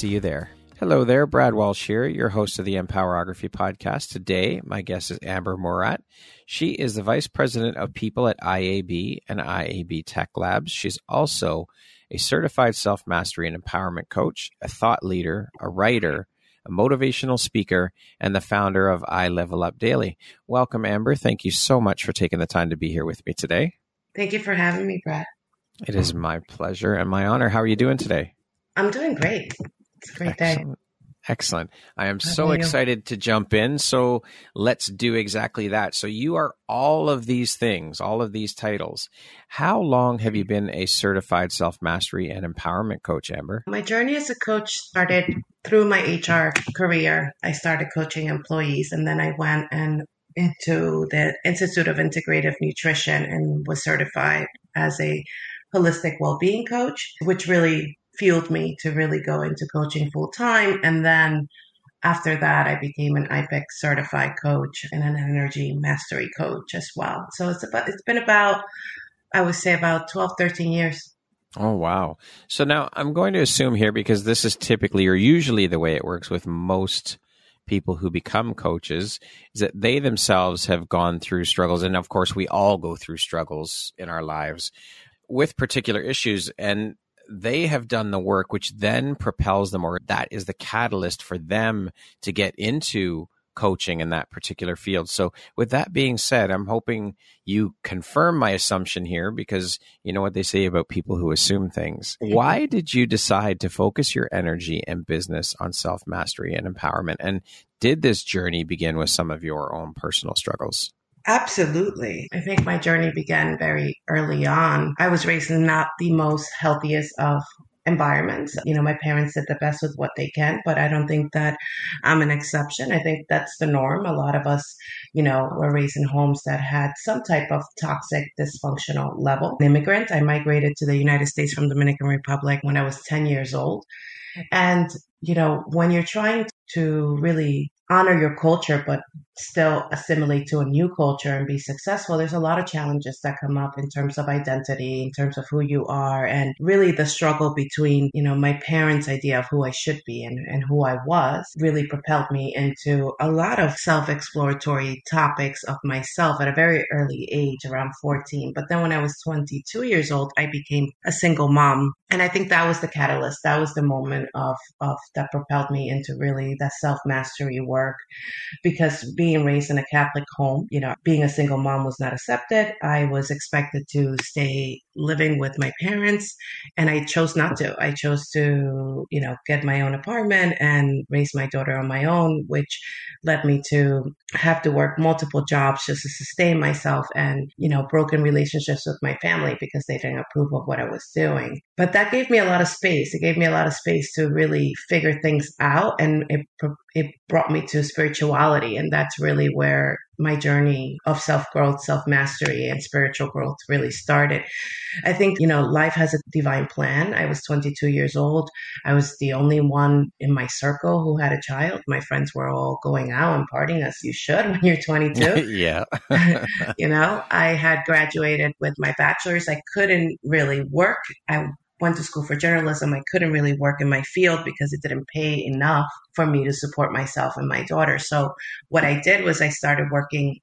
see you there. Hello there, Brad Walsh here, your host of the Empowerography podcast. Today, my guest is Amber Murat. She is the Vice President of People at IAB and IAB Tech Labs. She's also a certified self mastery and empowerment coach, a thought leader, a writer, a motivational speaker, and the founder of I Level Up Daily. Welcome, Amber. Thank you so much for taking the time to be here with me today. Thank you for having me, Brad. It is my pleasure and my honor. How are you doing today? I'm doing great. It's a great Excellent. day. Excellent. I am so excited to jump in. So let's do exactly that. So you are all of these things, all of these titles. How long have you been a certified self mastery and empowerment coach, Amber? My journey as a coach started through my HR career. I started coaching employees and then I went and into the Institute of Integrative Nutrition and was certified as a holistic well-being coach, which really fueled me to really go into coaching full time. And then after that, I became an IPEC certified coach and an energy mastery coach as well. So it's about, it's been about, I would say about 12, 13 years. Oh, wow. So now I'm going to assume here, because this is typically or usually the way it works with most people who become coaches, is that they themselves have gone through struggles. And of course, we all go through struggles in our lives with particular issues. And they have done the work, which then propels them, or that is the catalyst for them to get into coaching in that particular field. So, with that being said, I'm hoping you confirm my assumption here because you know what they say about people who assume things. Mm-hmm. Why did you decide to focus your energy and business on self mastery and empowerment? And did this journey begin with some of your own personal struggles? Absolutely. I think my journey began very early on. I was raised in not the most healthiest of environments. You know, my parents did the best with what they can, but I don't think that I'm an exception. I think that's the norm. A lot of us, you know, were raised in homes that had some type of toxic, dysfunctional level. An immigrant, I migrated to the United States from Dominican Republic when I was 10 years old. And, you know, when you're trying to really honor your culture, but still assimilate to a new culture and be successful, there's a lot of challenges that come up in terms of identity, in terms of who you are, and really the struggle between, you know, my parents' idea of who I should be and, and who I was really propelled me into a lot of self exploratory topics of myself at a very early age, around 14. But then when I was 22 years old, I became a single mom. And I think that was the catalyst. That was the moment of, of that propelled me into really that self mastery work because being raised in a Catholic home, you know, being a single mom was not accepted. I was expected to stay living with my parents and I chose not to. I chose to, you know, get my own apartment and raise my daughter on my own, which led me to have to work multiple jobs just to sustain myself and, you know, broken relationships with my family because they didn't approve of what I was doing. But that gave me a lot of space. It gave me a lot of space to really figure things out and it it brought me to spirituality and that's really where my journey of self growth, self mastery, and spiritual growth really started. I think, you know, life has a divine plan. I was 22 years old. I was the only one in my circle who had a child. My friends were all going out and partying as you should when you're 22. yeah. you know, I had graduated with my bachelor's. I couldn't really work. I went to school for journalism. I couldn't really work in my field because it didn't pay enough for me to support myself and my daughter. So what I did was I started working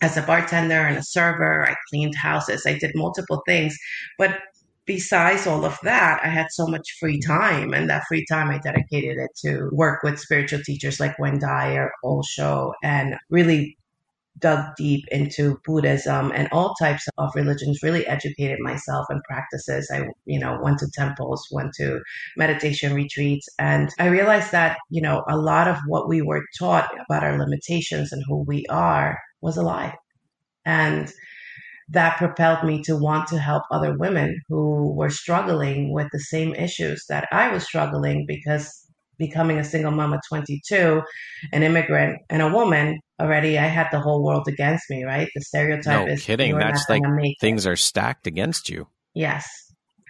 as a bartender and a server. I cleaned houses. I did multiple things, but besides all of that, I had so much free time, and that free time I dedicated it to work with spiritual teachers like Wayne Dyer, Osho, and really dug deep into Buddhism and all types of religions, really educated myself in practices. I, you know, went to temples, went to meditation retreats, and I realized that, you know, a lot of what we were taught about our limitations and who we are was a lie. And that propelled me to want to help other women who were struggling with the same issues that I was struggling because becoming a single mom at 22, an immigrant and a woman, already I had the whole world against me, right? The stereotype no is kidding. That's like things are stacked against you. Yes.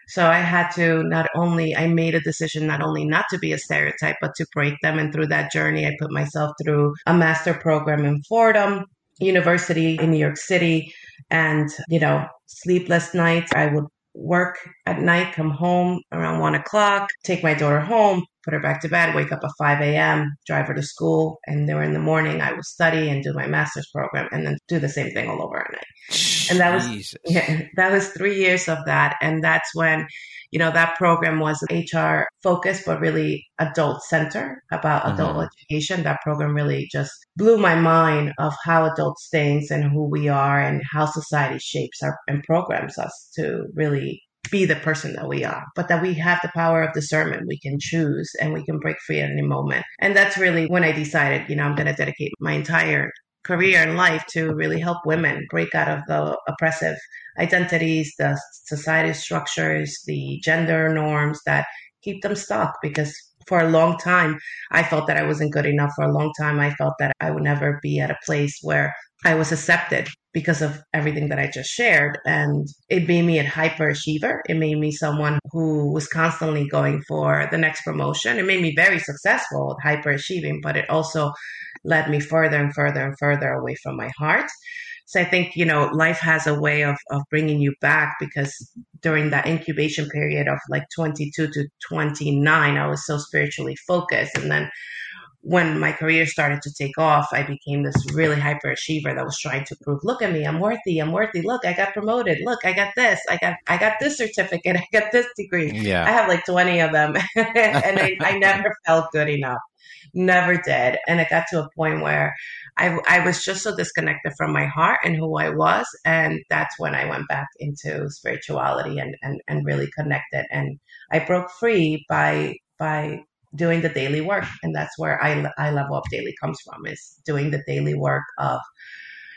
So I had to not only I made a decision not only not to be a stereotype, but to break them. And through that journey, I put myself through a master program in Fordham University in New York City, and you know, sleepless nights. I would work at night, come home around one o'clock, take my daughter home, put her back to bed, wake up at 5 a.m., drive her to school. And then in the morning, I would study and do my master's program and then do the same thing all over at night. Jesus. And that was, yeah, that was three years of that. And that's when, you know, that program was HR focused, but really adult center about adult mm-hmm. education. That program really just blew my mind of how adults think and who we are and how society shapes our and programs us to really be the person that we are, but that we have the power of discernment. We can choose and we can break free at any moment. And that's really when I decided, you know, I'm going to dedicate my entire career and life to really help women break out of the oppressive identities, the society structures, the gender norms that keep them stuck because for a long time I felt that I wasn't good enough. For a long time I felt that I would never be at a place where I was accepted because of everything that I just shared. And it made me a hyperachiever. It made me someone who was constantly going for the next promotion. It made me very successful, hyper achieving, but it also led me further and further and further away from my heart. So I think, you know, life has a way of, of bringing you back because during that incubation period of like 22 to 29, I was so spiritually focused. And then when my career started to take off, I became this really hyper achiever that was trying to prove, look at me, I'm worthy, I'm worthy. Look, I got promoted. Look, I got this. I got I got this certificate. I got this degree. Yeah. I have like 20 of them. and I, I never felt good enough. Never did. And it got to a point where I, I was just so disconnected from my heart and who I was. And that's when I went back into spirituality and, and, and really connected. And I broke free by by doing the daily work. And that's where I, I level up daily comes from is doing the daily work of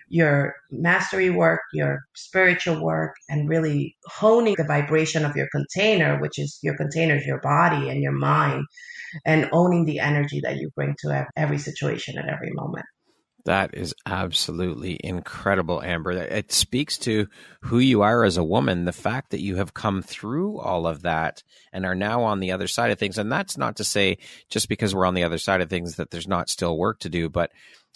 your mastery work, your spiritual work, and really honing the vibration of your container, which is your container is your body and your mind, and owning the energy that you bring to every situation at every moment. That is absolutely incredible, Amber. It speaks to who you are as a woman, the fact that you have come through all of that and are now on the other side of things. And that's not to say just because we're on the other side of things that there's not still work to do, but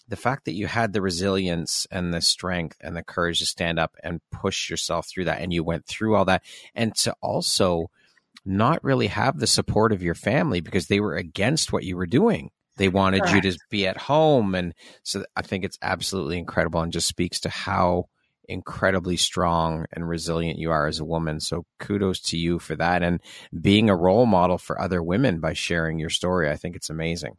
the fact that you had the resilience and the strength and the courage to stand up and push yourself through that and you went through all that and to also not really have the support of your family because they were against what you were doing they wanted Correct. you to be at home. And so I think it's absolutely incredible and just speaks to how incredibly strong and resilient you are as a woman. So kudos to you for that and being a role model for other women by sharing your story. I think it's amazing.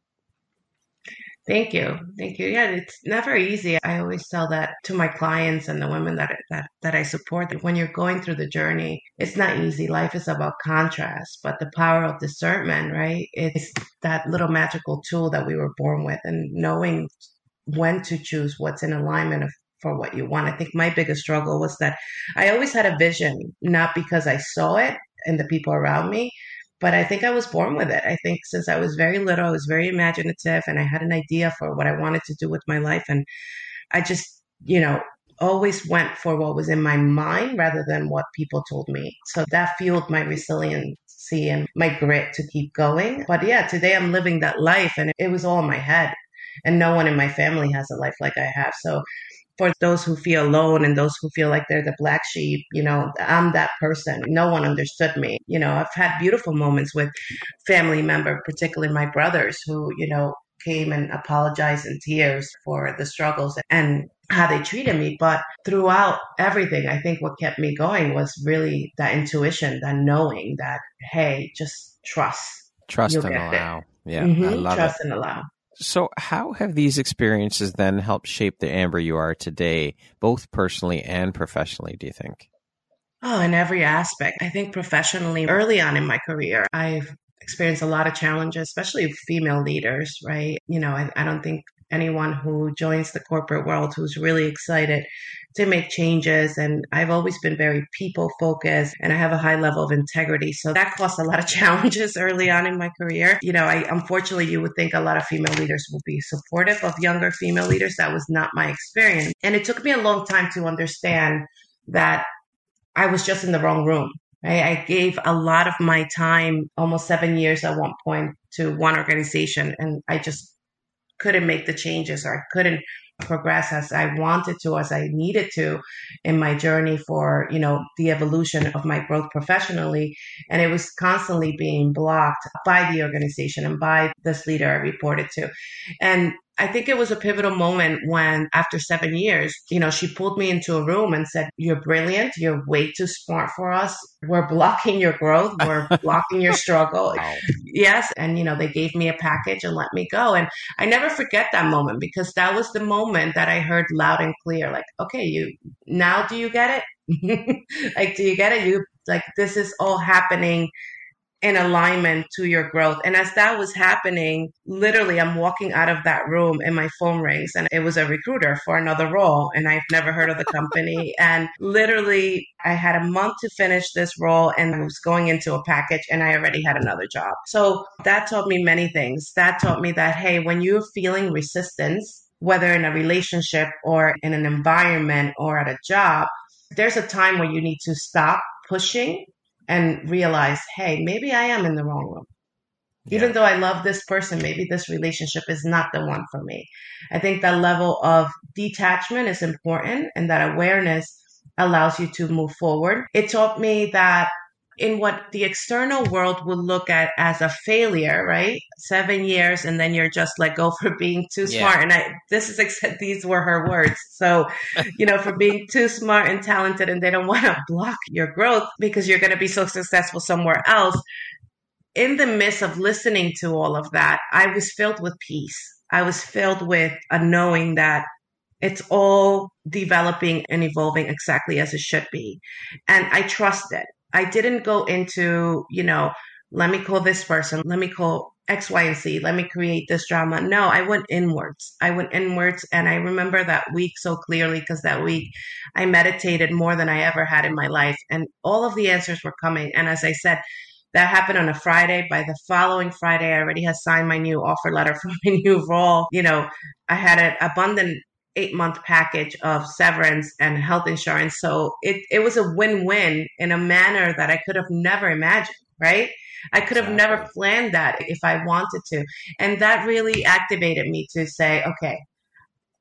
Thank you. Thank you. Yeah, it's never easy. I always tell that to my clients and the women that that that I support. that When you're going through the journey, it's not easy. Life is about contrast, but the power of discernment, right? It's that little magical tool that we were born with and knowing when to choose what's in alignment of for what you want. I think my biggest struggle was that I always had a vision, not because I saw it and the people around me, but I think I was born with it. I think since I was very little, I was very imaginative and I had an idea for what I wanted to do with my life. And I just, you know, always went for what was in my mind rather than what people told me. So that fueled my resiliency and my grit to keep going. But yeah, today I'm living that life and it was all in my head. And no one in my family has a life like I have. So for those who feel alone and those who feel like they're the black sheep, you know, I'm that person. No one understood me. You know, I've had beautiful moments with family member, particularly my brothers who, you know, came and apologized in tears for the struggles. And how they treated me. But throughout everything, I think what kept me going was really that intuition, that knowing that, hey, just trust. Trust and allow. It. Yeah. Mm-hmm. I love trust it. and allow. So, how have these experiences then helped shape the Amber you are today, both personally and professionally, do you think? Oh, in every aspect. I think professionally, early on in my career, I've experienced a lot of challenges, especially female leaders, right? You know, I, I don't think anyone who joins the corporate world who's really excited to make changes. And I've always been very people focused and I have a high level of integrity. So that caused a lot of challenges early on in my career. You know, I unfortunately, you would think a lot of female leaders will be supportive of younger female leaders. That was not my experience. And it took me a long time to understand that I was just in the wrong room. I gave a lot of my time, almost seven years at one point, to one organization, and I just couldn't make the changes or I couldn't progress as I wanted to, as I needed to in my journey for, you know, the evolution of my growth professionally. And it was constantly being blocked by the organization and by this leader I reported to. And I think it was a pivotal moment when, after seven years, you know, she pulled me into a room and said, You're brilliant. You're way too smart for us. We're blocking your growth. We're blocking your struggle. Yes. And, you know, they gave me a package and let me go. And I never forget that moment because that was the moment that I heard loud and clear, like, okay, you now do you get it? like, do you get it? You like, this is all happening in alignment to your growth. And as that was happening, literally, I'm walking out of that room and my phone rings, and it was a recruiter for another role. And I've never heard of the company. and literally, I had a month to finish this role and I was going into a package, and I already had another job. So that taught me many things. That taught me that, hey, when you're feeling resistance, whether in a relationship or in an environment or at a job, there's a time where you need to stop pushing and realize, hey, maybe I am in the wrong room. Yeah. Even though I love this person, maybe this relationship is not the one for me. I think that level of detachment is important and that awareness allows you to move forward. It taught me that in what the external world would look at as a failure, right? Seven years and then you're just let go for being too yeah. smart. And I, this is, except these were her words. So, you know, for being too smart and talented and they don't want to block your growth because you're going to be so successful somewhere else. In the midst of listening to all of that, I was filled with peace. I was filled with a knowing that it's all developing and evolving exactly as it should be. And I trust it. I didn't go into, you know, let me call this person, let me call X, Y, and Z, let me create this drama. No, I went inwards. I went inwards. And I remember that week so clearly because that week I meditated more than I ever had in my life. And all of the answers were coming. And as I said, that happened on a Friday. By the following Friday, I already had signed my new offer letter for my new role. You know, I had an abundant eight month package of severance and health insurance. So it, it was a win win in a manner that I could have never imagined, right? I could have exactly. never planned that if I wanted to. And that really activated me to say, okay,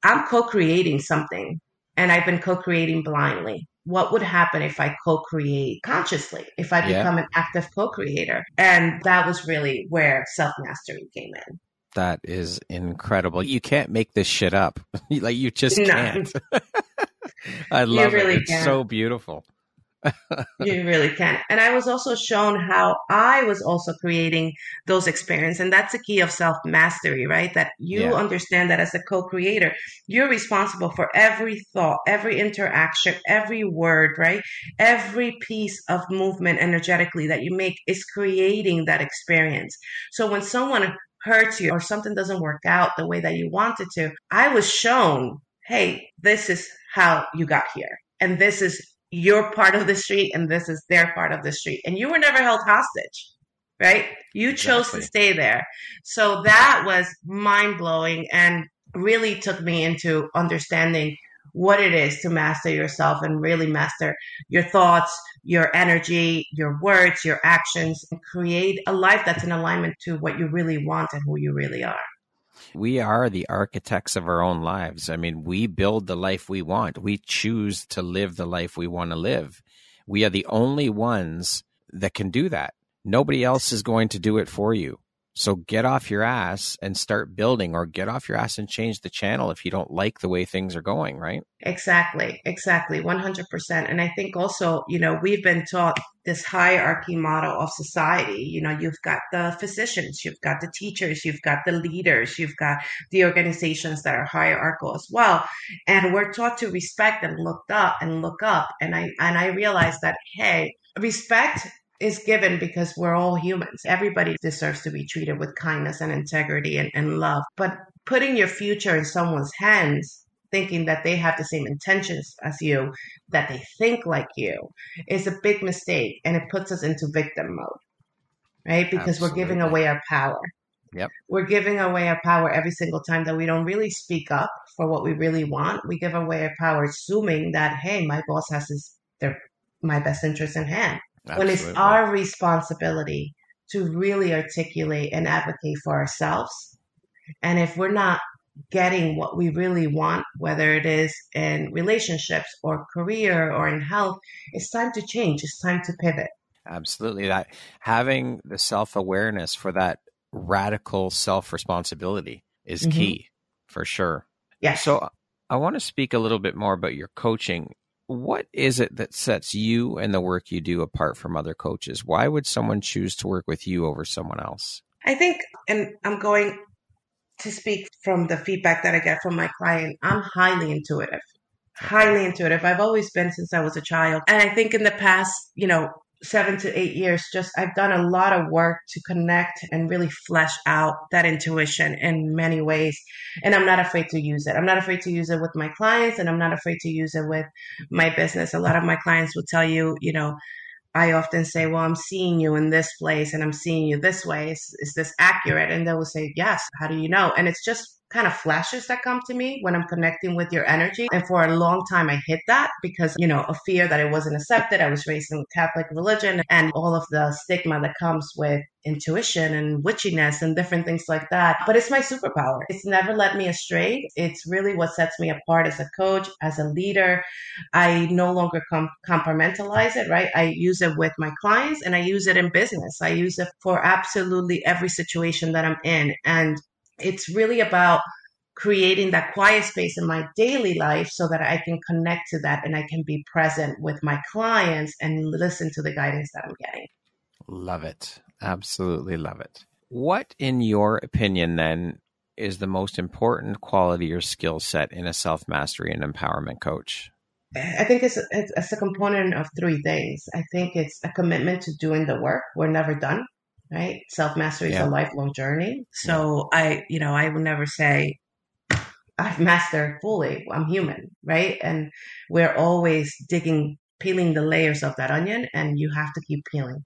I'm co creating something and I've been co creating blindly. What would happen if I co create consciously, if I become yeah. an active co creator? And that was really where self mastery came in. That is incredible. You can't make this shit up. like you just no. can't. I love really it. It's can. so beautiful. you really can. And I was also shown how I was also creating those experiences. And that's the key of self mastery, right? That you yeah. understand that as a co creator, you're responsible for every thought, every interaction, every word, right? Every piece of movement energetically that you make is creating that experience. So when someone hurts you or something doesn't work out the way that you wanted to, I was shown, hey, this is how you got here. And this is your part of the street and this is their part of the street. And you were never held hostage, right? You chose to stay there. So that was mind blowing and really took me into understanding what it is to master yourself and really master your thoughts, your energy, your words, your actions, and create a life that's in alignment to what you really want and who you really are. We are the architects of our own lives. I mean, we build the life we want. We choose to live the life we want to live. We are the only ones that can do that. Nobody else is going to do it for you. So get off your ass and start building, or get off your ass and change the channel if you don't like the way things are going, right? Exactly, exactly, 100%. And I think also, you know, we've been taught this hierarchy model of society. You know, you've got the physicians, you've got the teachers, you've got the leaders, you've got the organizations that are hierarchical as well. And we're taught to respect and look up and look up. And I and I realized that, hey, respect is given because we're all humans. Everybody deserves to be treated with kindness and integrity and, and love. But putting your future in someone's hands, thinking that they have the same intentions as you, that they think like you, is a big mistake. And it puts us into victim mode, right? Because Absolutely. we're giving away our power. Yep. We're giving away our power every single time that we don't really speak up for what we really want. We give away our power, assuming that, hey, my boss has his, their, my best interest in hand Absolutely. when it's our responsibility to really articulate and advocate for ourselves. And if we're not getting what we really want, whether it is in relationships or career or in health, it's time to change. It's time to pivot. Absolutely. That having the self awareness for that radical self responsibility is mm-hmm. key for sure. Yeah. So I want to speak a little bit more about your coaching what is it that sets you and the work you do apart from other coaches? Why would someone choose to work with you over someone else? I think, and I'm going to speak from the feedback that I get from my client, I'm highly intuitive. Highly intuitive. I've always been since I was a child. And I think in the past, you know, seven to eight years, just I've done a lot of work to connect and really flesh out that intuition in many ways. And I'm not afraid to use it. I'm not afraid to use it with my clients and I'm not afraid to use it with my business. A lot of my clients will tell you, you know, I often say, well, I'm seeing you in this place and I'm seeing you this way. Is, is this accurate? And they will say, yes. How do you know? And it's just kind of flashes that come to me when I'm connecting with your energy. And for a long time, I hid that because, you know, a fear that I wasn't accepted. I was raised in Catholic religion and all of the stigma that comes with intuition and witchiness and different things like that. But it's my superpower. It's never led me astray. It's really what sets me apart as a coach, as a leader. I no longer com- compartmentalize it, right? I use it with my clients and I use it in business. I use it for absolutely every situation that I'm in. And it's really about creating that quiet space in my daily life so that I can connect to that and I can be present with my clients and listen to the guidance that I'm getting. Love it. Absolutely love it. What, in your opinion, then, is the most important quality or skill set in a self mastery and empowerment coach? I think it's, it's, it's a component of three things. I think it's a commitment to doing the work. We're never done right? Self mastery yeah. is a lifelong journey. So yeah. I, you know, I will never say I've mastered fully. I'm human, right? And we're always digging, peeling the layers of that onion, and you have to keep peeling.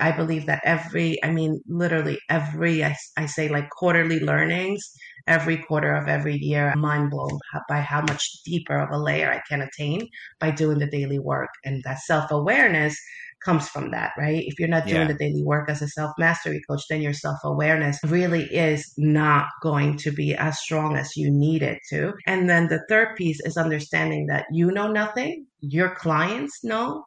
I believe that every, I mean, literally every, I, I say like quarterly learnings, every quarter of every year, I'm mind blown by how much deeper of a layer I can attain by doing the daily work. And that self awareness comes from that, right? If you're not doing yeah. the daily work as a self mastery coach, then your self awareness really is not going to be as strong as you need it to. And then the third piece is understanding that you know nothing, your clients know.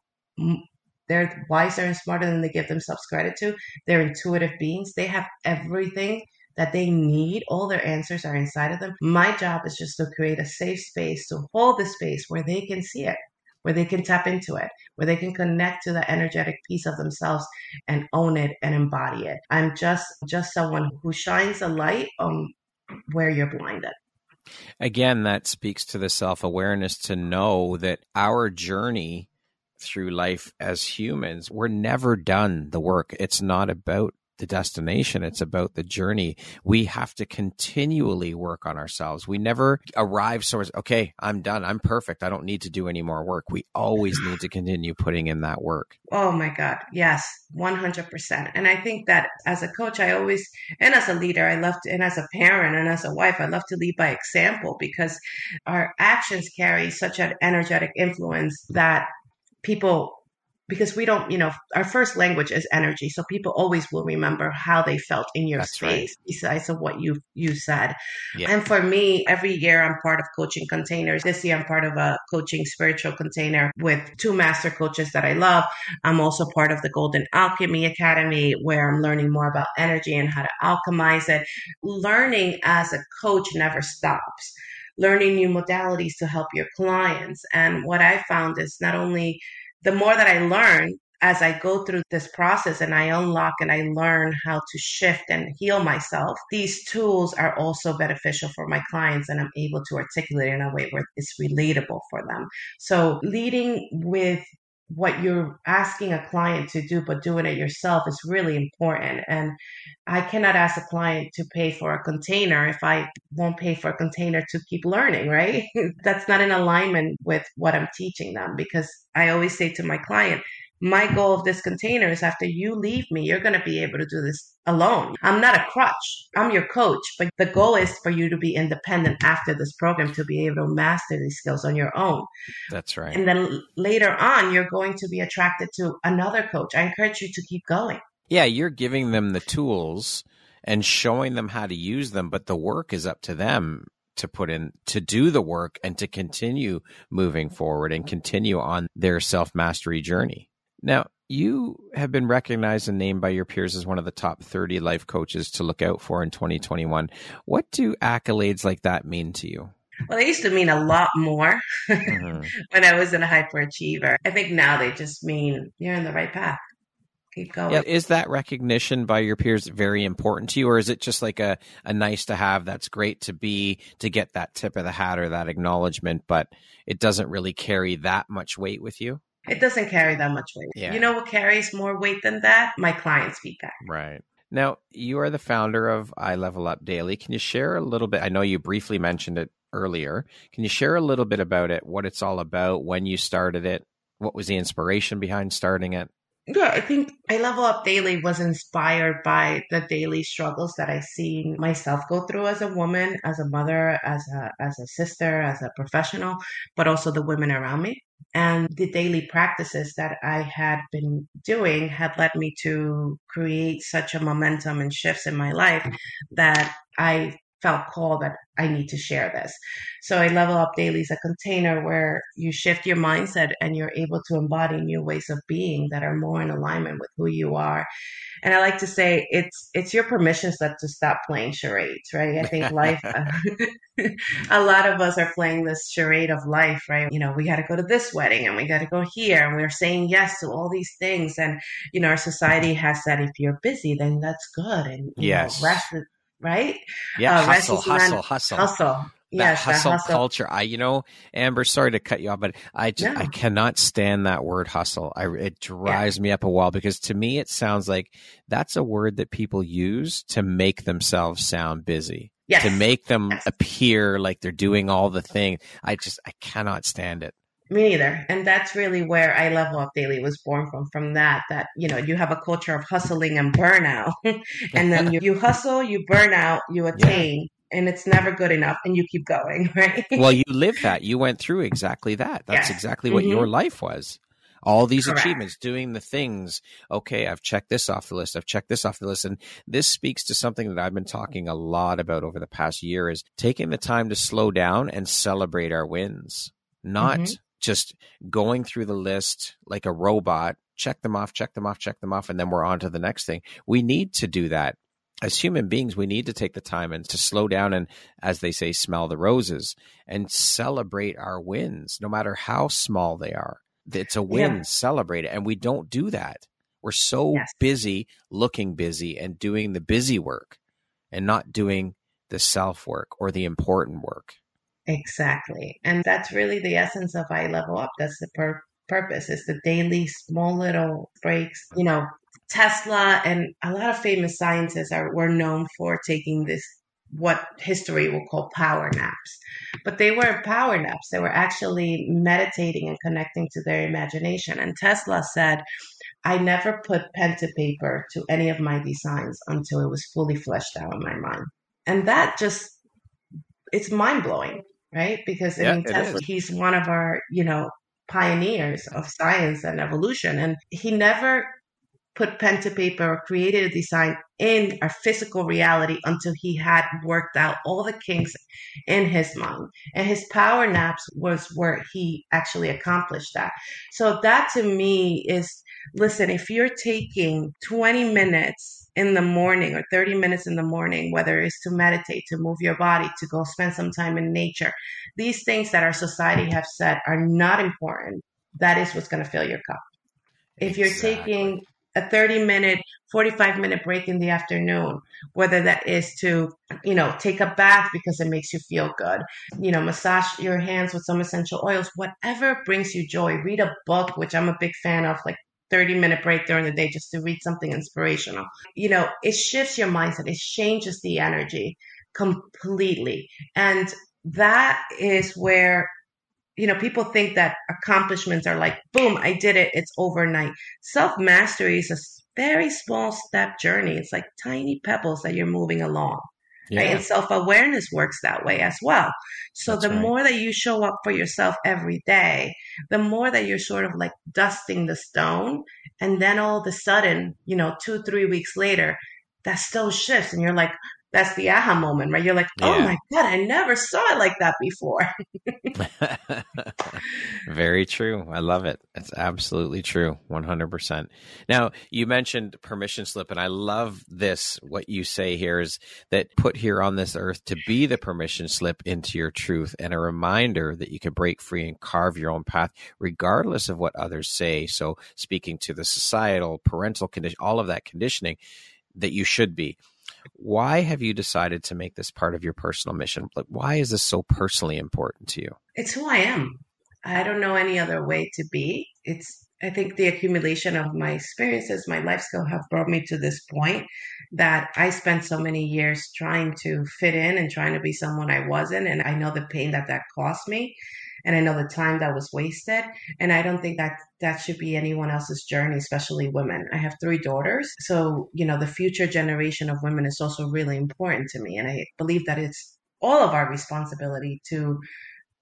They're wiser and smarter than they give themselves credit to. They're intuitive beings. They have everything that they need. All their answers are inside of them. My job is just to create a safe space to hold the space where they can see it where they can tap into it, where they can connect to the energetic piece of themselves and own it and embody it. I'm just just someone who shines a light on where you're blinded. Again, that speaks to the self awareness to know that our journey through life as humans, we're never done the work. It's not about the destination. It's about the journey. We have to continually work on ourselves. We never arrive somewhere, okay, I'm done. I'm perfect. I don't need to do any more work. We always need to continue putting in that work. Oh my God. Yes, 100%. And I think that as a coach, I always, and as a leader, I love to, and as a parent and as a wife, I love to lead by example because our actions carry such an energetic influence that people because we don't, you know, our first language is energy. So people always will remember how they felt in your That's space, right. besides of what you you said. Yeah. And for me, every year I'm part of coaching containers. This year I'm part of a coaching spiritual container with two master coaches that I love. I'm also part of the Golden Alchemy Academy where I'm learning more about energy and how to alchemize it. Learning as a coach never stops learning new modalities to help your clients. And what I found is not only the more that I learn as I go through this process and I unlock and I learn how to shift and heal myself, these tools are also beneficial for my clients and I'm able to articulate in a way where it's relatable for them. So leading with what you're asking a client to do, but doing it yourself is really important. And I cannot ask a client to pay for a container if I won't pay for a container to keep learning, right? That's not in alignment with what I'm teaching them because I always say to my client, my goal of this container is after you leave me, you're going to be able to do this alone. I'm not a crutch. I'm your coach, but the goal is for you to be independent after this program to be able to master these skills on your own. That's right. And then later on, you're going to be attracted to another coach. I encourage you to keep going. Yeah, you're giving them the tools and showing them how to use them, but the work is up to them to put in to do the work and to continue moving forward and continue on their self mastery journey. Now, you have been recognized and named by your peers as one of the top 30 life coaches to look out for in 2021. What do accolades like that mean to you? Well, they used to mean a lot more mm-hmm. when I was in a hyperachiever. I think now they just mean you're in the right path. Keep going. Yeah, is that recognition by your peers very important to you, or is it just like a, a nice to have that's great to be to get that tip of the hat or that acknowledgement, but it doesn't really carry that much weight with you? It doesn't carry that much weight. Yeah. You know what carries more weight than that? My clients' feedback. Right. Now, you are the founder of I Level Up Daily. Can you share a little bit? I know you briefly mentioned it earlier. Can you share a little bit about it, what it's all about, when you started it, what was the inspiration behind starting it? Yeah, I think I Level Up Daily was inspired by the daily struggles that I see myself go through as a woman, as a mother, as a as a sister, as a professional, but also the women around me. And the daily practices that I had been doing had led me to create such a momentum and shifts in my life that I felt called that I need to share this. So I level up daily is a container where you shift your mindset and you're able to embody new ways of being that are more in alignment with who you are. And I like to say it's it's your permission slip to stop playing charades, right? I think life a lot of us are playing this charade of life, right? You know, we got to go to this wedding and we got to go here and we're saying yes to all these things and you know, our society has said if you're busy then that's good and yes. Know, rest right? Yeah, uh, hustle, hustle, hustle, hustle. That yes, hustle, that hustle culture. I, you know, Amber, sorry to cut you off, but I just, no. I cannot stand that word hustle. I, it drives yeah. me up a wall because to me, it sounds like that's a word that people use to make themselves sound busy, yes. to make them yes. appear like they're doing all the things. I just, I cannot stand it. Me neither. And that's really where I Level Up Daily was born from. From that, that, you know, you have a culture of hustling and burnout. and then you, you hustle, you burn out, you attain. Yeah. And it's never good enough, and you keep going, right? well, you lived that. You went through exactly that. That's yes. exactly what mm-hmm. your life was. All these Correct. achievements, doing the things. Okay, I've checked this off the list. I've checked this off the list. And this speaks to something that I've been talking a lot about over the past year is taking the time to slow down and celebrate our wins. Not mm-hmm just going through the list like a robot, check them off, check them off, check them off, and then we're on to the next thing. We need to do that. As human beings, we need to take the time and to slow down and, as they say, smell the roses and celebrate our wins, no matter how small they are. It's a win, yeah. celebrate it. And we don't do that. We're so yes. busy looking busy and doing the busy work and not doing the self work or the important work. Exactly. And that's really the essence of I Level Up. That's the pur- purpose. It's the daily small little breaks. You know, Tesla and a lot of famous scientists are were known for taking this what history will call power naps. But they weren't power naps. They were actually meditating and connecting to their imagination. And Tesla said, I never put pen to paper to any of my designs until it was fully fleshed out in my mind. And that just it's mind blowing right? Because I Yeah, mean, Tesla, he's one of our, you know, pioneers of science and evolution. And he never put pen to paper or created a design in our physical reality until he had worked out all the kinks in his mind. And his power naps was where he actually accomplished that. So that to me is listen, if you're taking 20 minutes in the morning or 30 minutes in the morning, whether it's to meditate, to move your body, to go spend some time in nature, these things that our society have said are not important, that is what's going to fill your cup. If you're taking a 30 minute 45 minute break in the afternoon whether that is to you know take a bath because it makes you feel good you know massage your hands with some essential oils whatever brings you joy read a book which i'm a big fan of like 30 minute break during the day just to read something inspirational you know it shifts your mindset it changes the energy completely and that is where you know, people think that accomplishments are like, boom, I did it. It's overnight. Self mastery is a very small step journey. It's like tiny pebbles that you're moving along. Yeah. Right? And self awareness works that way as well. So That's the right. more that you show up for yourself every day, the more that you're sort of like dusting the stone. And then all of a sudden, you know, two, three weeks later, that still shifts and you're like, that's the aha moment, right? You're like, oh yeah. my God, I never saw it like that before. Very true. I love it. It's absolutely true. 100%. Now, you mentioned permission slip, and I love this. What you say here is that put here on this earth to be the permission slip into your truth and a reminder that you can break free and carve your own path, regardless of what others say. So, speaking to the societal, parental condition, all of that conditioning that you should be. Why have you decided to make this part of your personal mission? Like, why is this so personally important to you? It's who I am. I don't know any other way to be. It's I think the accumulation of my experiences, my life skill have brought me to this point that I spent so many years trying to fit in and trying to be someone I wasn't. And I know the pain that that cost me and I know the time that was wasted. And I don't think that that should be anyone else's journey, especially women. I have three daughters. So, you know, the future generation of women is also really important to me. And I believe that it's all of our responsibility to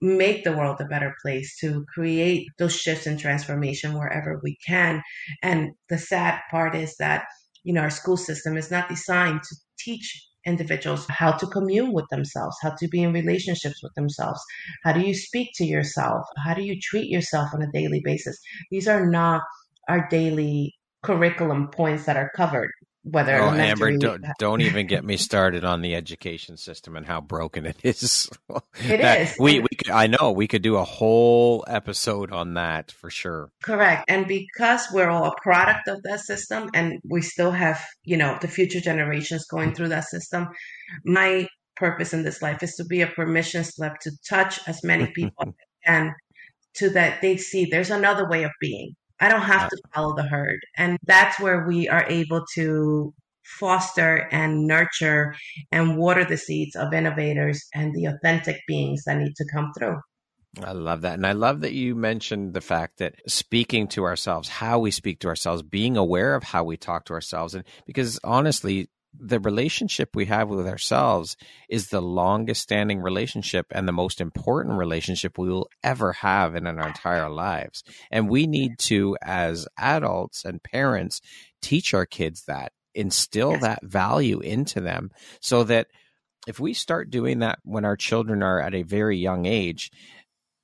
make the world a better place, to create those shifts and transformation wherever we can. And the sad part is that, you know, our school system is not designed to teach individuals how to commune with themselves, how to be in relationships with themselves. How do you speak to yourself? How do you treat yourself on a daily basis? These are not our daily curriculum points that are covered whether oh amber don't, don't even get me started on the education system and how broken it is. It is. we, we could, i know we could do a whole episode on that for sure. Correct. And because we're all a product of that system and we still have you know the future generations going through that system my purpose in this life is to be a permission slip to touch as many people as can to that they see there's another way of being I don't have to follow the herd. And that's where we are able to foster and nurture and water the seeds of innovators and the authentic beings that need to come through. I love that. And I love that you mentioned the fact that speaking to ourselves, how we speak to ourselves, being aware of how we talk to ourselves. And because honestly, the relationship we have with ourselves is the longest standing relationship and the most important relationship we will ever have in our entire lives. And we need to, as adults and parents, teach our kids that, instill yes. that value into them so that if we start doing that when our children are at a very young age,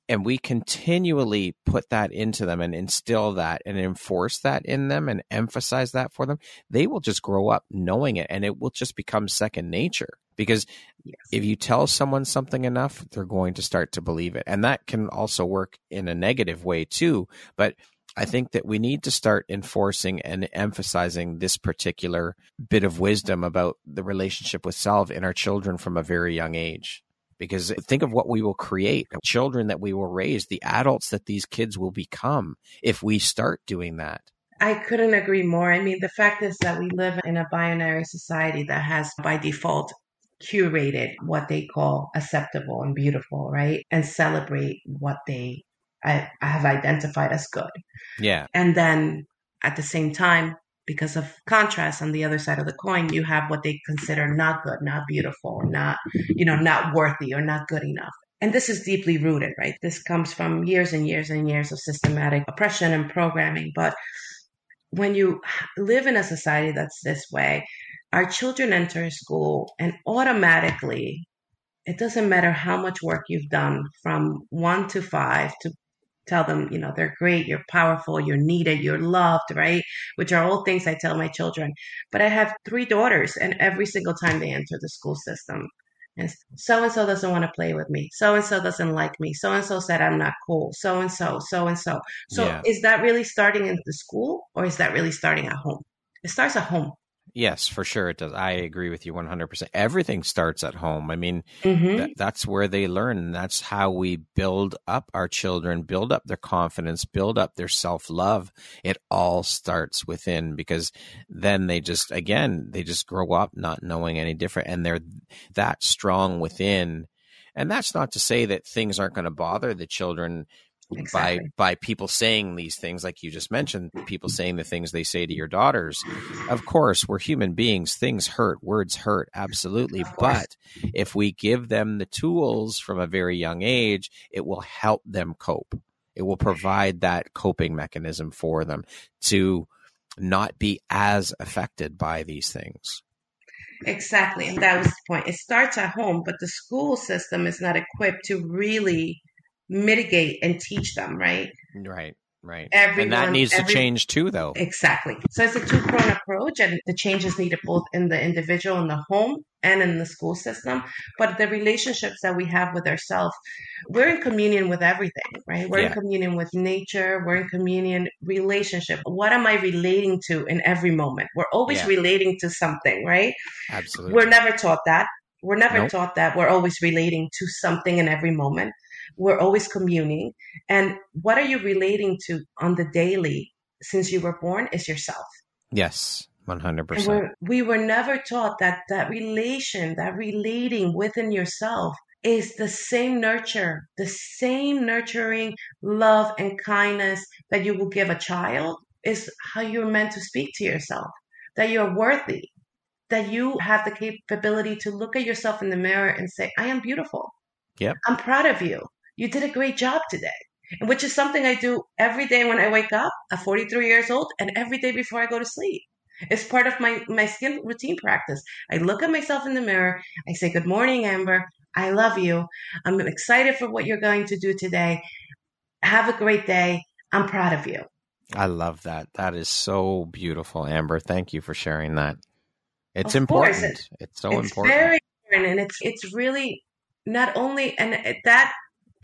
and we continually put that into them and instill that and enforce that in them and emphasize that for them, they will just grow up knowing it and it will just become second nature. Because yes. if you tell someone something enough, they're going to start to believe it. And that can also work in a negative way too. But I think that we need to start enforcing and emphasizing this particular bit of wisdom about the relationship with self in our children from a very young age because think of what we will create children that we will raise the adults that these kids will become if we start doing that I couldn't agree more. I mean, the fact is that we live in a binary society that has by default curated what they call acceptable and beautiful, right? And celebrate what they uh, have identified as good. Yeah. And then at the same time, because of contrast on the other side of the coin you have what they consider not good not beautiful not you know not worthy or not good enough and this is deeply rooted, right? This comes from years and years and years of systematic oppression and programming. But when you live in a society that's this way, our children enter school and automatically, it doesn't matter how much work you've done from one to five to tell them, you know, they're great, you're powerful, you're needed, you're loved, right? Which are all things I tell my children. But I have three daughters, and every single time they enter the school system, and so and so doesn't want to play with me. So and so doesn't like me. So and so said I'm not cool. So and so, so and so. So is that really starting in the school or is that really starting at home? It starts at home. Yes, for sure it does. I agree with you 100%. Everything starts at home. I mean, mm-hmm. th- that's where they learn. And that's how we build up our children, build up their confidence, build up their self love. It all starts within because then they just, again, they just grow up not knowing any different and they're that strong within. And that's not to say that things aren't going to bother the children Exactly. by by people saying these things like you just mentioned people saying the things they say to your daughters. Of course we're human beings. Things hurt. Words hurt absolutely. But if we give them the tools from a very young age it will help them cope. It will provide that coping mechanism for them to not be as affected by these things. Exactly and that was the point. It starts at home but the school system is not equipped to really mitigate and teach them, right? Right. Right. Everyone, and that needs every, to change too, though. Exactly. So it's a two pronged approach, and the change is needed both in the individual, in the home, and in the school system. But the relationships that we have with ourselves, we're in communion with everything, right? We're yeah. in communion with nature. We're in communion relationship. What am I relating to in every moment? We're always yeah. relating to something, right? Absolutely. We're never taught that. We're never nope. taught that. We're always relating to something in every moment we're always communing. And what are you relating to on the daily since you were born is yourself. Yes. 100%. We're, we were never taught that that relation, that relating within yourself is the same nurture, the same nurturing love and kindness that you will give a child is how you're meant to speak to yourself, that you're worthy, that you have the capability to look at yourself in the mirror and say, I am beautiful. Yep. I'm proud of you you did a great job today. and Which is something I do every day when I wake up at 43 years old and every day before I go to sleep. It's part of my, my skin routine practice. I look at myself in the mirror. I say, Good morning, Amber. I love you. I'm excited for what you're going to do today. Have a great day. I'm proud of you. I love that. That is so beautiful, Amber. Thank you for sharing that. It's of important. It, it's so important. it's important. Very important. And it's it's really not only and that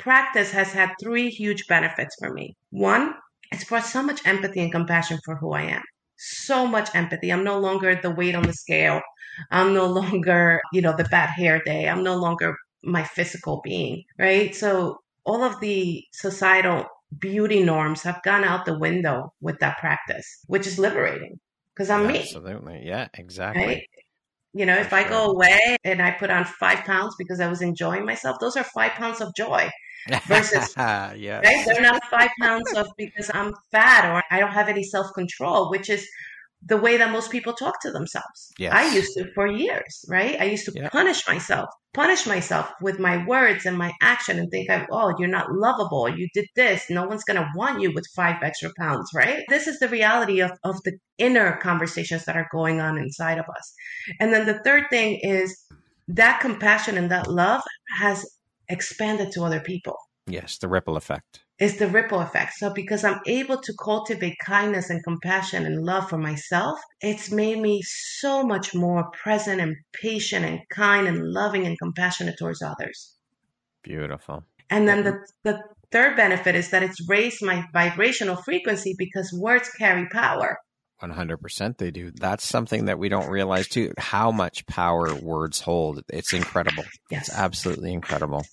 practice has had three huge benefits for me. One, it's brought so much empathy and compassion for who I am. So much empathy. I'm no longer the weight on the scale. I'm no longer, you know, the bad hair day. I'm no longer my physical being, right? So all of the societal beauty norms have gone out the window with that practice, which is liberating because I'm Absolutely. me. Absolutely. Yeah, exactly. Right? You know, if I go away and I put on five pounds because I was enjoying myself, those are five pounds of joy versus yeah. right? They're not five pounds of because I'm fat or I don't have any self control, which is the way that most people talk to themselves. Yes. I used to for years, right? I used to yep. punish myself, punish myself with my words and my action and think, oh, you're not lovable. You did this. No one's going to want you with five extra pounds, right? This is the reality of, of the inner conversations that are going on inside of us. And then the third thing is that compassion and that love has expanded to other people. Yes, the ripple effect. It's the ripple effect. So, because I'm able to cultivate kindness and compassion and love for myself, it's made me so much more present and patient and kind and loving and compassionate towards others. Beautiful. And then the, the third benefit is that it's raised my vibrational frequency because words carry power. 100% they do. That's something that we don't realize too, how much power words hold. It's incredible. Yes. It's absolutely incredible.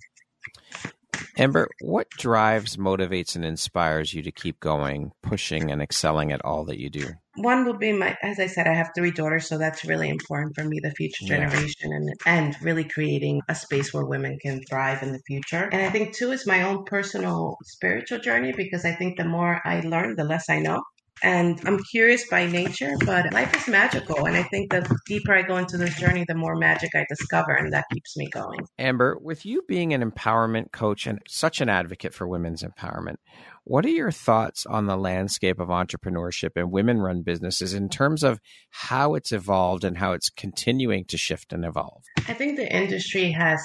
Amber, what drives, motivates, and inspires you to keep going, pushing, and excelling at all that you do? One would be my, as I said, I have three daughters, so that's really important for me, the future generation, yeah. and and really creating a space where women can thrive in the future. And I think two is my own personal spiritual journey because I think the more I learn, the less I know. And I'm curious by nature, but life is magical. And I think the deeper I go into this journey, the more magic I discover, and that keeps me going. Amber, with you being an empowerment coach and such an advocate for women's empowerment, what are your thoughts on the landscape of entrepreneurship and women run businesses in terms of how it's evolved and how it's continuing to shift and evolve? I think the industry has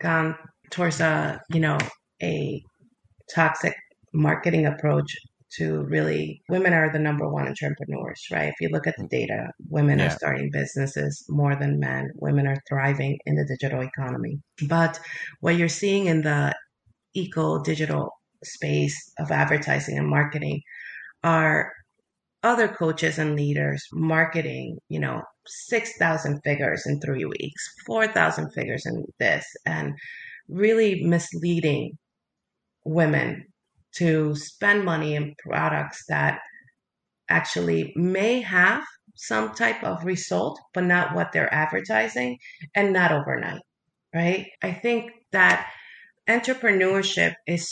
gone towards a, you know, a toxic marketing approach to really women are the number one entrepreneurs, right? If you look at the data, women yeah. are starting businesses more than men. Women are thriving in the digital economy. But what you're seeing in the eco digital space of advertising and marketing are other coaches and leaders marketing, you know, 6,000 figures in three weeks, 4,000 figures in this, and really misleading women to spend money in products that actually may have some type of result, but not what they're advertising and not overnight, right? I think that entrepreneurship is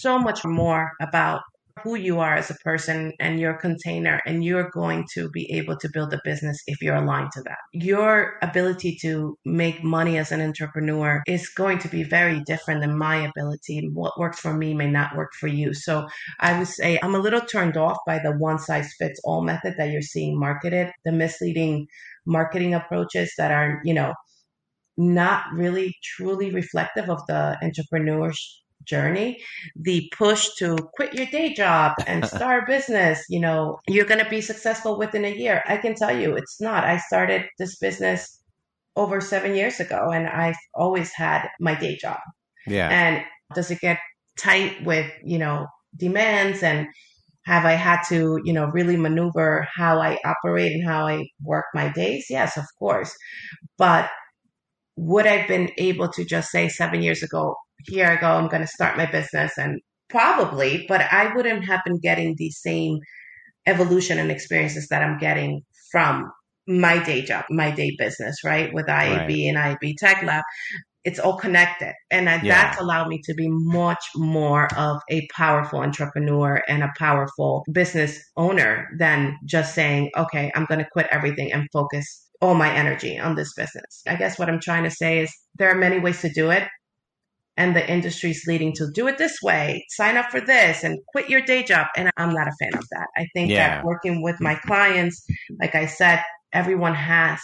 so much more about who you are as a person and your container and you're going to be able to build a business if you're aligned to that. Your ability to make money as an entrepreneur is going to be very different than my ability. What works for me may not work for you. So I would say I'm a little turned off by the one size fits all method that you're seeing marketed, the misleading marketing approaches that are, you know, not really truly reflective of the entrepreneur's journey, the push to quit your day job and start a business, you know, you're going to be successful within a year. I can tell you it's not. I started this business over seven years ago and I've always had my day job. Yeah. And does it get tight with, you know, demands and have I had to, you know, really maneuver how I operate and how I work my days? Yes, of course. But would I've been able to just say seven years ago, here I go, I'm going to start my business and probably, but I wouldn't have been getting the same evolution and experiences that I'm getting from my day job, my day business, right? With IAB right. and IAB Tech Lab. It's all connected. And yeah. that's allowed me to be much more of a powerful entrepreneur and a powerful business owner than just saying, okay, I'm going to quit everything and focus all my energy on this business. I guess what I'm trying to say is there are many ways to do it and the industry's leading to do it this way, sign up for this and quit your day job. And I'm not a fan of that. I think yeah. that working with my clients, like I said, everyone has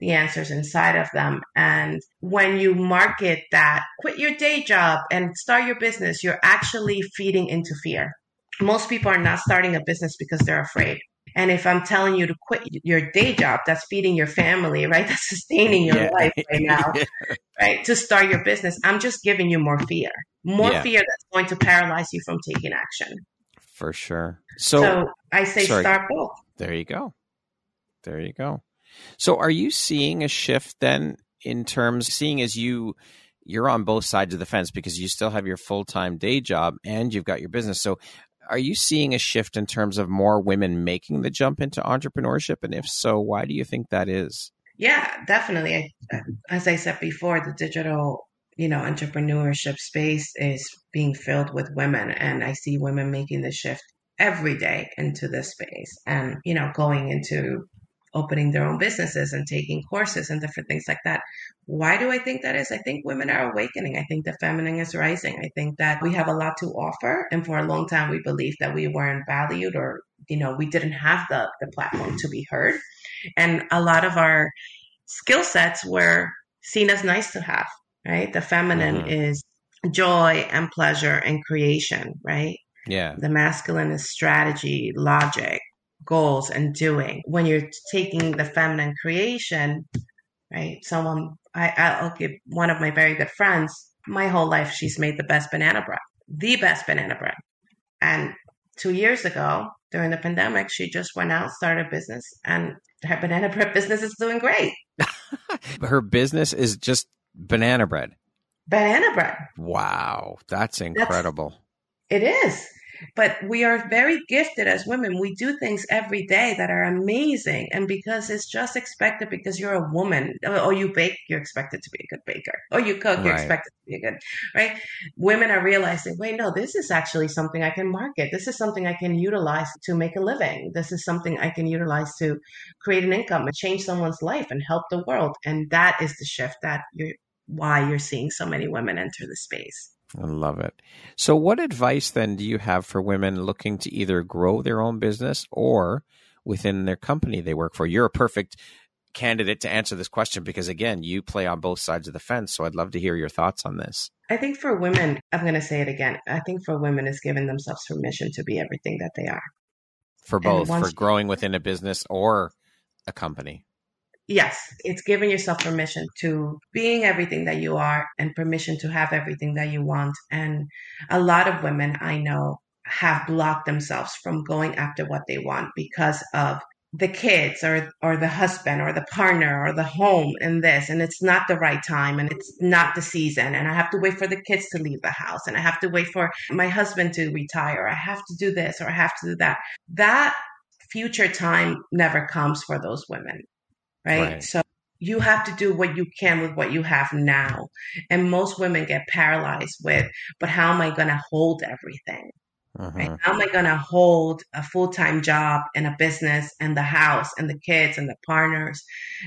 the answers inside of them. And when you market that, quit your day job and start your business, you're actually feeding into fear. Most people are not starting a business because they're afraid. And if I'm telling you to quit your day job, that's feeding your family, right? That's sustaining your yeah. life right now, yeah. right? To start your business, I'm just giving you more fear, more yeah. fear that's going to paralyze you from taking action. For sure. So, so I say sorry. start both. There you go. There you go. So are you seeing a shift then in terms seeing as you you're on both sides of the fence because you still have your full-time day job and you've got your business. So are you seeing a shift in terms of more women making the jump into entrepreneurship? And if so, why do you think that is? Yeah, definitely. As I said before, the digital, you know, entrepreneurship space is being filled with women, and I see women making the shift every day into this space and you know going into opening their own businesses and taking courses and different things like that. Why do I think that is? I think women are awakening. I think the feminine is rising. I think that we have a lot to offer. And for a long time, we believed that we weren't valued or, you know, we didn't have the, the platform to be heard. And a lot of our skill sets were seen as nice to have, right? The feminine mm-hmm. is joy and pleasure and creation, right? Yeah. The masculine is strategy, logic, goals and doing. When you're taking the feminine creation, right? Someone, I, I'll give one of my very good friends, my whole life, she's made the best banana bread, the best banana bread. And two years ago, during the pandemic, she just went out, started a business, and her banana bread business is doing great. her business is just banana bread. Banana bread. Wow, that's incredible. That's, it is. But we are very gifted as women. We do things every day that are amazing. And because it's just expected because you're a woman or you bake, you're expected to be a good baker or you cook, you're right. expected to be a good, right? Women are realizing, wait, no, this is actually something I can market. This is something I can utilize to make a living. This is something I can utilize to create an income and change someone's life and help the world. And that is the shift that you're, why you're seeing so many women enter the space. I love it. So, what advice then do you have for women looking to either grow their own business or within their company they work for? You're a perfect candidate to answer this question because, again, you play on both sides of the fence. So, I'd love to hear your thoughts on this. I think for women, I'm going to say it again. I think for women is giving themselves permission to be everything that they are. For both, once, for growing within a business or a company. Yes, it's giving yourself permission to being everything that you are and permission to have everything that you want. And a lot of women I know have blocked themselves from going after what they want because of the kids or or the husband or the partner or the home and this and it's not the right time and it's not the season and I have to wait for the kids to leave the house and I have to wait for my husband to retire I have to do this or I have to do that that future time never comes for those women right? right? So you have to do what you can with what you have now. And most women get paralyzed with, but how am I going to hold everything? Uh-huh. Right? How am I going to hold a full time job and a business and the house and the kids and the partners?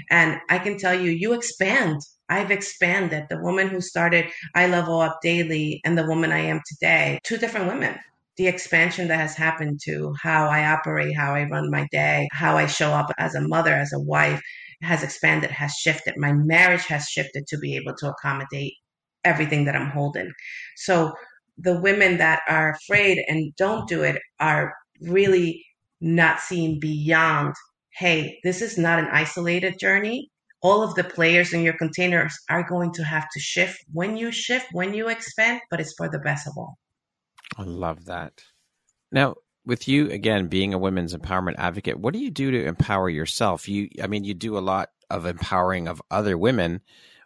And I can tell you, you expand. I've expanded. The woman who started I Level Up Daily and the woman I am today, two different women the expansion that has happened to how I operate, how I run my day, how I show up as a mother, as a wife, has expanded, has shifted. My marriage has shifted to be able to accommodate everything that I'm holding. So the women that are afraid and don't do it are really not seeing beyond, hey, this is not an isolated journey. All of the players in your containers are going to have to shift when you shift, when you expand, but it's for the best of all. I love that. Now, with you again being a women's empowerment advocate what do you do to empower yourself? You i mean you do a lot of empowering of other women.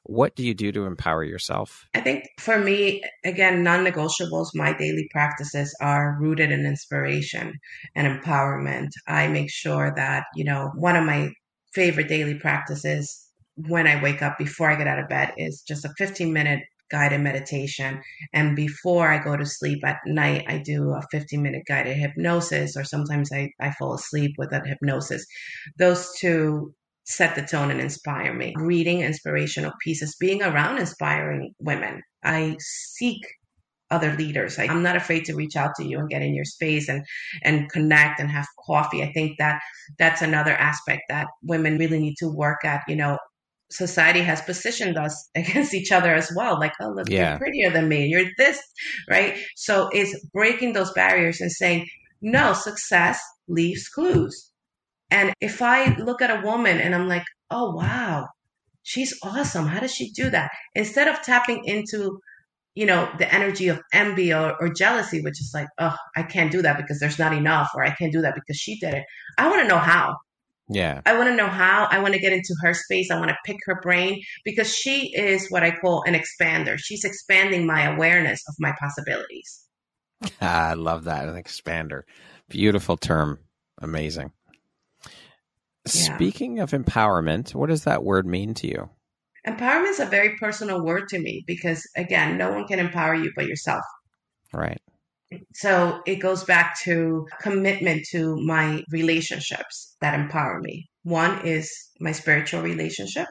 What do you do to empower yourself? I think for me again non-negotiables my daily practices are rooted in inspiration and empowerment. I make sure that you know one of my favorite daily practices when i wake up before i get out of bed is just a 15 minute guided meditation. And before I go to sleep at night, I do a 15 minute guided hypnosis, or sometimes I, I fall asleep with that hypnosis. Those two set the tone and inspire me. Reading inspirational pieces, being around inspiring women. I seek other leaders. I, am not afraid to reach out to you and get in your space and and connect and have coffee. I think that that's another aspect that women really need to work at. You know, society has positioned us against each other as well. Like, oh, look, yeah. you're prettier than me. You're this, right? So it's breaking those barriers and saying, no, success leaves clues. And if I look at a woman and I'm like, oh, wow, she's awesome. How does she do that? Instead of tapping into, you know, the energy of envy or, or jealousy, which is like, oh, I can't do that because there's not enough, or I can't do that because she did it. I want to know how. Yeah. I want to know how. I want to get into her space. I want to pick her brain because she is what I call an expander. She's expanding my awareness of my possibilities. I love that. An expander. Beautiful term. Amazing. Yeah. Speaking of empowerment, what does that word mean to you? Empowerment is a very personal word to me because, again, no one can empower you but yourself. Right. So it goes back to commitment to my relationships that empower me. One is my spiritual relationship.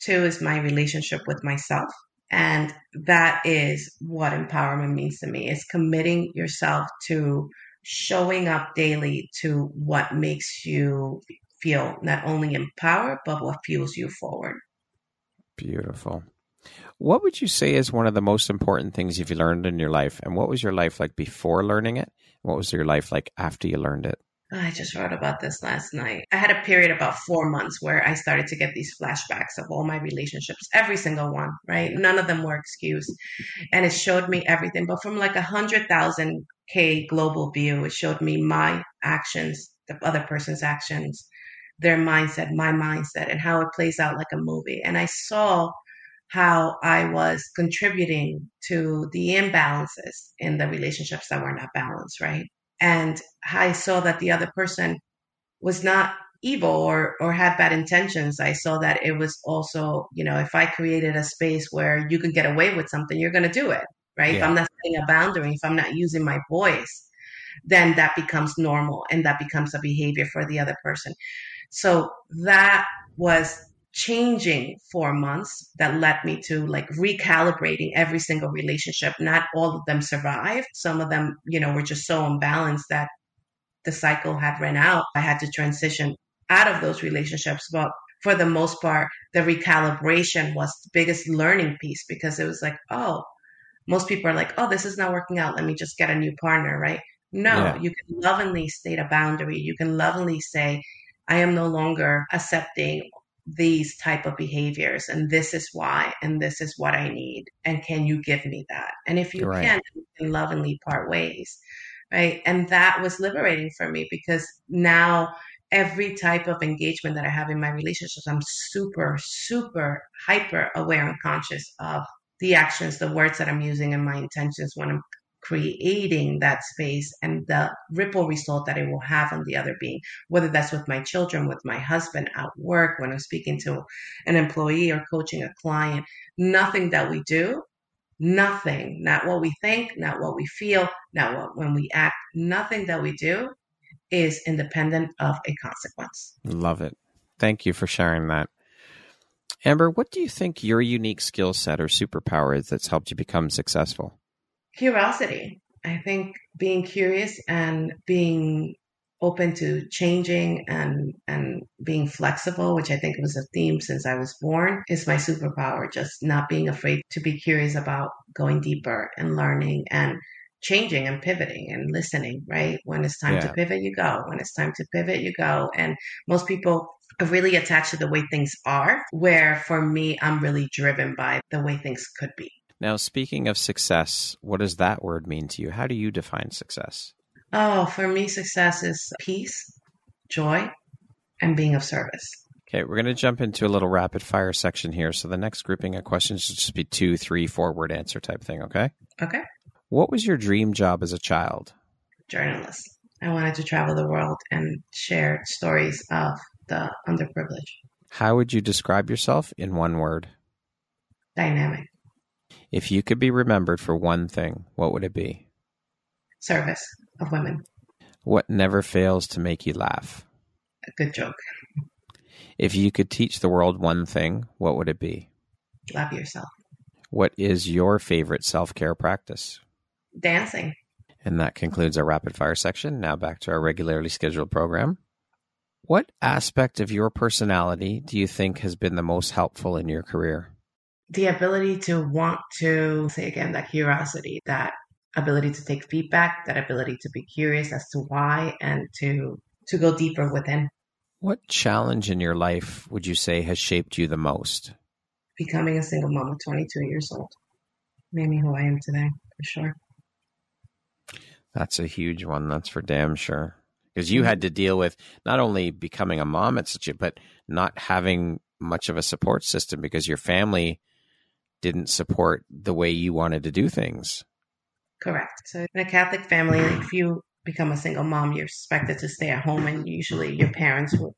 Two is my relationship with myself. And that is what empowerment means to me is committing yourself to showing up daily to what makes you feel not only empowered, but what fuels you forward. Beautiful. What would you say is one of the most important things you've learned in your life? And what was your life like before learning it? What was your life like after you learned it? I just wrote about this last night. I had a period about four months where I started to get these flashbacks of all my relationships, every single one, right? None of them were excused. And it showed me everything. But from like a hundred thousand K global view, it showed me my actions, the other person's actions, their mindset, my mindset, and how it plays out like a movie. And I saw how I was contributing to the imbalances in the relationships that were not balanced, right? And I saw that the other person was not evil or or had bad intentions. I saw that it was also, you know, if I created a space where you can get away with something, you're going to do it, right? Yeah. If I'm not setting a boundary, if I'm not using my voice, then that becomes normal and that becomes a behavior for the other person. So that was changing for months that led me to like recalibrating every single relationship. Not all of them survived. Some of them, you know, were just so unbalanced that the cycle had run out. I had to transition out of those relationships. But for the most part, the recalibration was the biggest learning piece because it was like, oh, most people are like, oh, this is not working out. Let me just get a new partner, right? No, yeah. you can lovingly state a boundary. You can lovingly say, I am no longer accepting these type of behaviors and this is why and this is what i need and can you give me that and if you right. can you can lovingly part ways right and that was liberating for me because now every type of engagement that i have in my relationships i'm super super hyper aware and conscious of the actions the words that i'm using and my intentions when i'm creating that space and the ripple result that it will have on the other being, whether that's with my children, with my husband at work, when I'm speaking to an employee or coaching a client. Nothing that we do, nothing, not what we think, not what we feel, not what when we act, nothing that we do is independent of a consequence. Love it. Thank you for sharing that. Amber, what do you think your unique skill set or superpower is that's helped you become successful? Curiosity. I think being curious and being open to changing and and being flexible, which I think was a theme since I was born, is my superpower. Just not being afraid to be curious about going deeper and learning and changing and pivoting and listening, right? When it's time yeah. to pivot, you go. When it's time to pivot, you go. And most people are really attached to the way things are, where for me, I'm really driven by the way things could be. Now, speaking of success, what does that word mean to you? How do you define success? Oh, for me, success is peace, joy, and being of service. Okay, we're going to jump into a little rapid fire section here. So the next grouping of questions should just be two, three, four word answer type thing, okay? Okay. What was your dream job as a child? Journalist. I wanted to travel the world and share stories of the underprivileged. How would you describe yourself in one word? Dynamic. If you could be remembered for one thing, what would it be? Service of women. What never fails to make you laugh? A good joke. If you could teach the world one thing, what would it be? Love yourself. What is your favorite self care practice? Dancing. And that concludes our rapid fire section. Now back to our regularly scheduled program. What aspect of your personality do you think has been the most helpful in your career? The ability to want to say again that curiosity that ability to take feedback that ability to be curious as to why and to to go deeper within. What challenge in your life would you say has shaped you the most? Becoming a single mom at 22 years old. Made me who i am today for sure. That's a huge one that's for damn sure. Because you mm-hmm. had to deal with not only becoming a mom at such a but not having much of a support system because your family didn't support the way you wanted to do things. Correct. So in a Catholic family, if you become a single mom, you're expected to stay at home, and usually your parents will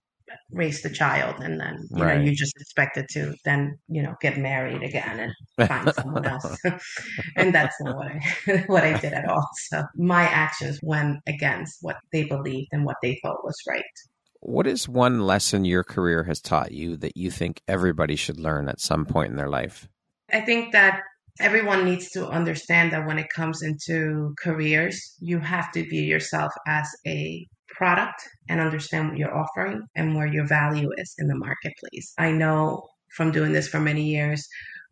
raise the child, and then you right. know you just expected to then you know get married again and find someone else. and that's not what I what I did at all. So my actions went against what they believed and what they thought was right. What is one lesson your career has taught you that you think everybody should learn at some point in their life? I think that everyone needs to understand that when it comes into careers, you have to view yourself as a product and understand what you're offering and where your value is in the marketplace. I know from doing this for many years,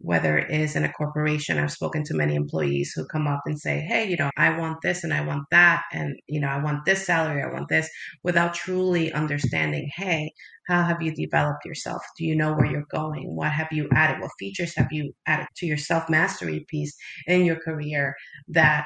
whether it is in a corporation, I've spoken to many employees who come up and say, Hey, you know, I want this and I want that. And, you know, I want this salary, I want this without truly understanding, Hey, how have you developed yourself? Do you know where you're going? What have you added? What features have you added to your self mastery piece in your career that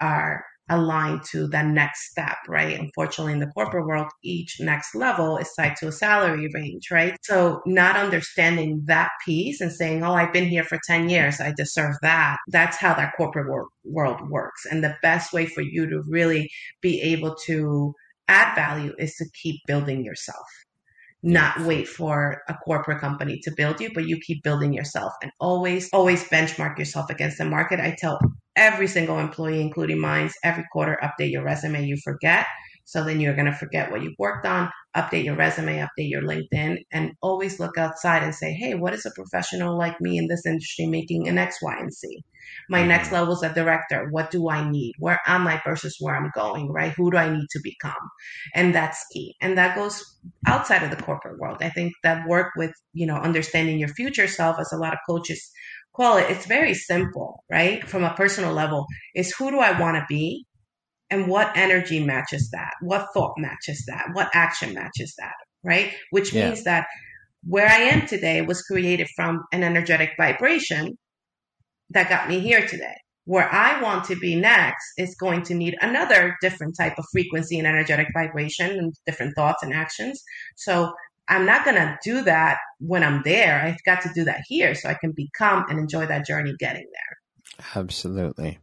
are aligned to the next step, right? Unfortunately, in the corporate world, each next level is tied to a salary range, right? So not understanding that piece and saying, oh, I've been here for 10 years, I deserve that. That's how that corporate world, world works. And the best way for you to really be able to add value is to keep building yourself not wait for a corporate company to build you, but you keep building yourself and always, always benchmark yourself against the market. I tell every single employee, including mine, every quarter update your resume. You forget. So then you're going to forget what you've worked on, update your resume, update your LinkedIn, and always look outside and say, hey, what is a professional like me in this industry making in X, Y, and Z? My mm-hmm. next level is a director. What do I need? Where am I versus where I'm going, right? Who do I need to become? And that's key. And that goes outside of the corporate world. I think that work with, you know, understanding your future self, as a lot of coaches it, it's very simple, right? From a personal level, is who do I want to be? and what energy matches that what thought matches that what action matches that right which yeah. means that where i am today was created from an energetic vibration that got me here today where i want to be next is going to need another different type of frequency and energetic vibration and different thoughts and actions so i'm not going to do that when i'm there i've got to do that here so i can become and enjoy that journey getting there absolutely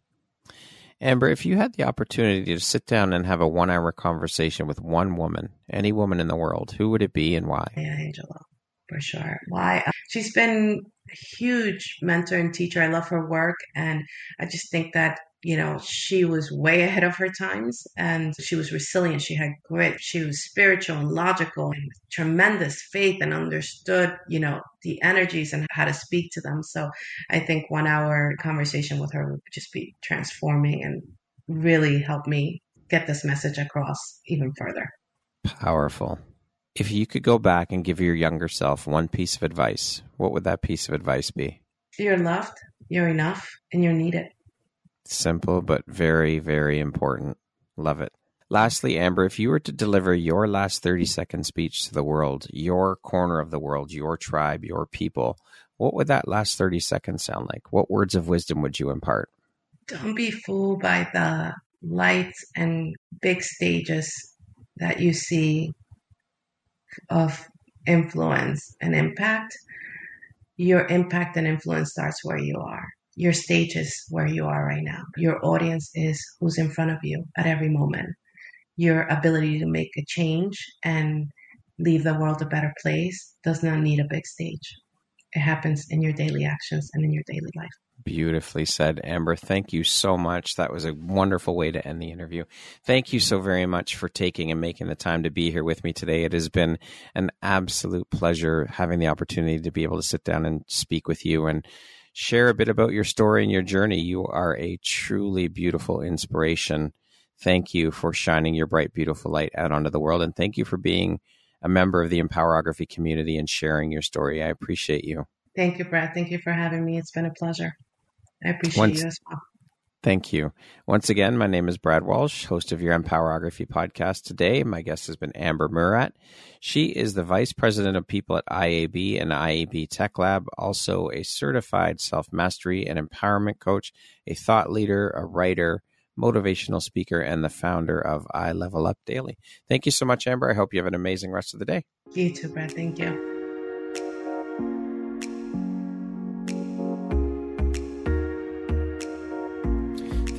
Amber, if you had the opportunity to sit down and have a one hour conversation with one woman, any woman in the world, who would it be and why? Yeah, Angela, for sure. Why? Uh, she's been a huge mentor and teacher. I love her work. And I just think that you know, she was way ahead of her times and she was resilient. She had grit. She was spiritual and logical and tremendous faith and understood, you know, the energies and how to speak to them. So I think one hour conversation with her would just be transforming and really help me get this message across even further. Powerful. If you could go back and give your younger self one piece of advice, what would that piece of advice be? You're loved, you're enough, and you're needed. Simple, but very, very important. Love it. Lastly, Amber, if you were to deliver your last 30 second speech to the world, your corner of the world, your tribe, your people, what would that last 30 seconds sound like? What words of wisdom would you impart? Don't be fooled by the lights and big stages that you see of influence and impact. Your impact and influence starts where you are your stage is where you are right now. Your audience is who's in front of you at every moment. Your ability to make a change and leave the world a better place does not need a big stage. It happens in your daily actions and in your daily life. Beautifully said, Amber. Thank you so much. That was a wonderful way to end the interview. Thank you so very much for taking and making the time to be here with me today. It has been an absolute pleasure having the opportunity to be able to sit down and speak with you and share a bit about your story and your journey. You are a truly beautiful inspiration. Thank you for shining your bright, beautiful light out onto the world. And thank you for being a member of the Empowerography community and sharing your story. I appreciate you. Thank you, Brad. Thank you for having me. It's been a pleasure. I appreciate Once, you as well. Thank you. Once again, my name is Brad Walsh, host of your Empowerography podcast. Today, my guest has been Amber Murat. She is the Vice President of People at IAB and IAB Tech Lab, also a certified self mastery and empowerment coach, a thought leader, a writer, motivational speaker, and the founder of I Level Up Daily. Thank you so much, Amber. I hope you have an amazing rest of the day. You too, Brad. Thank you.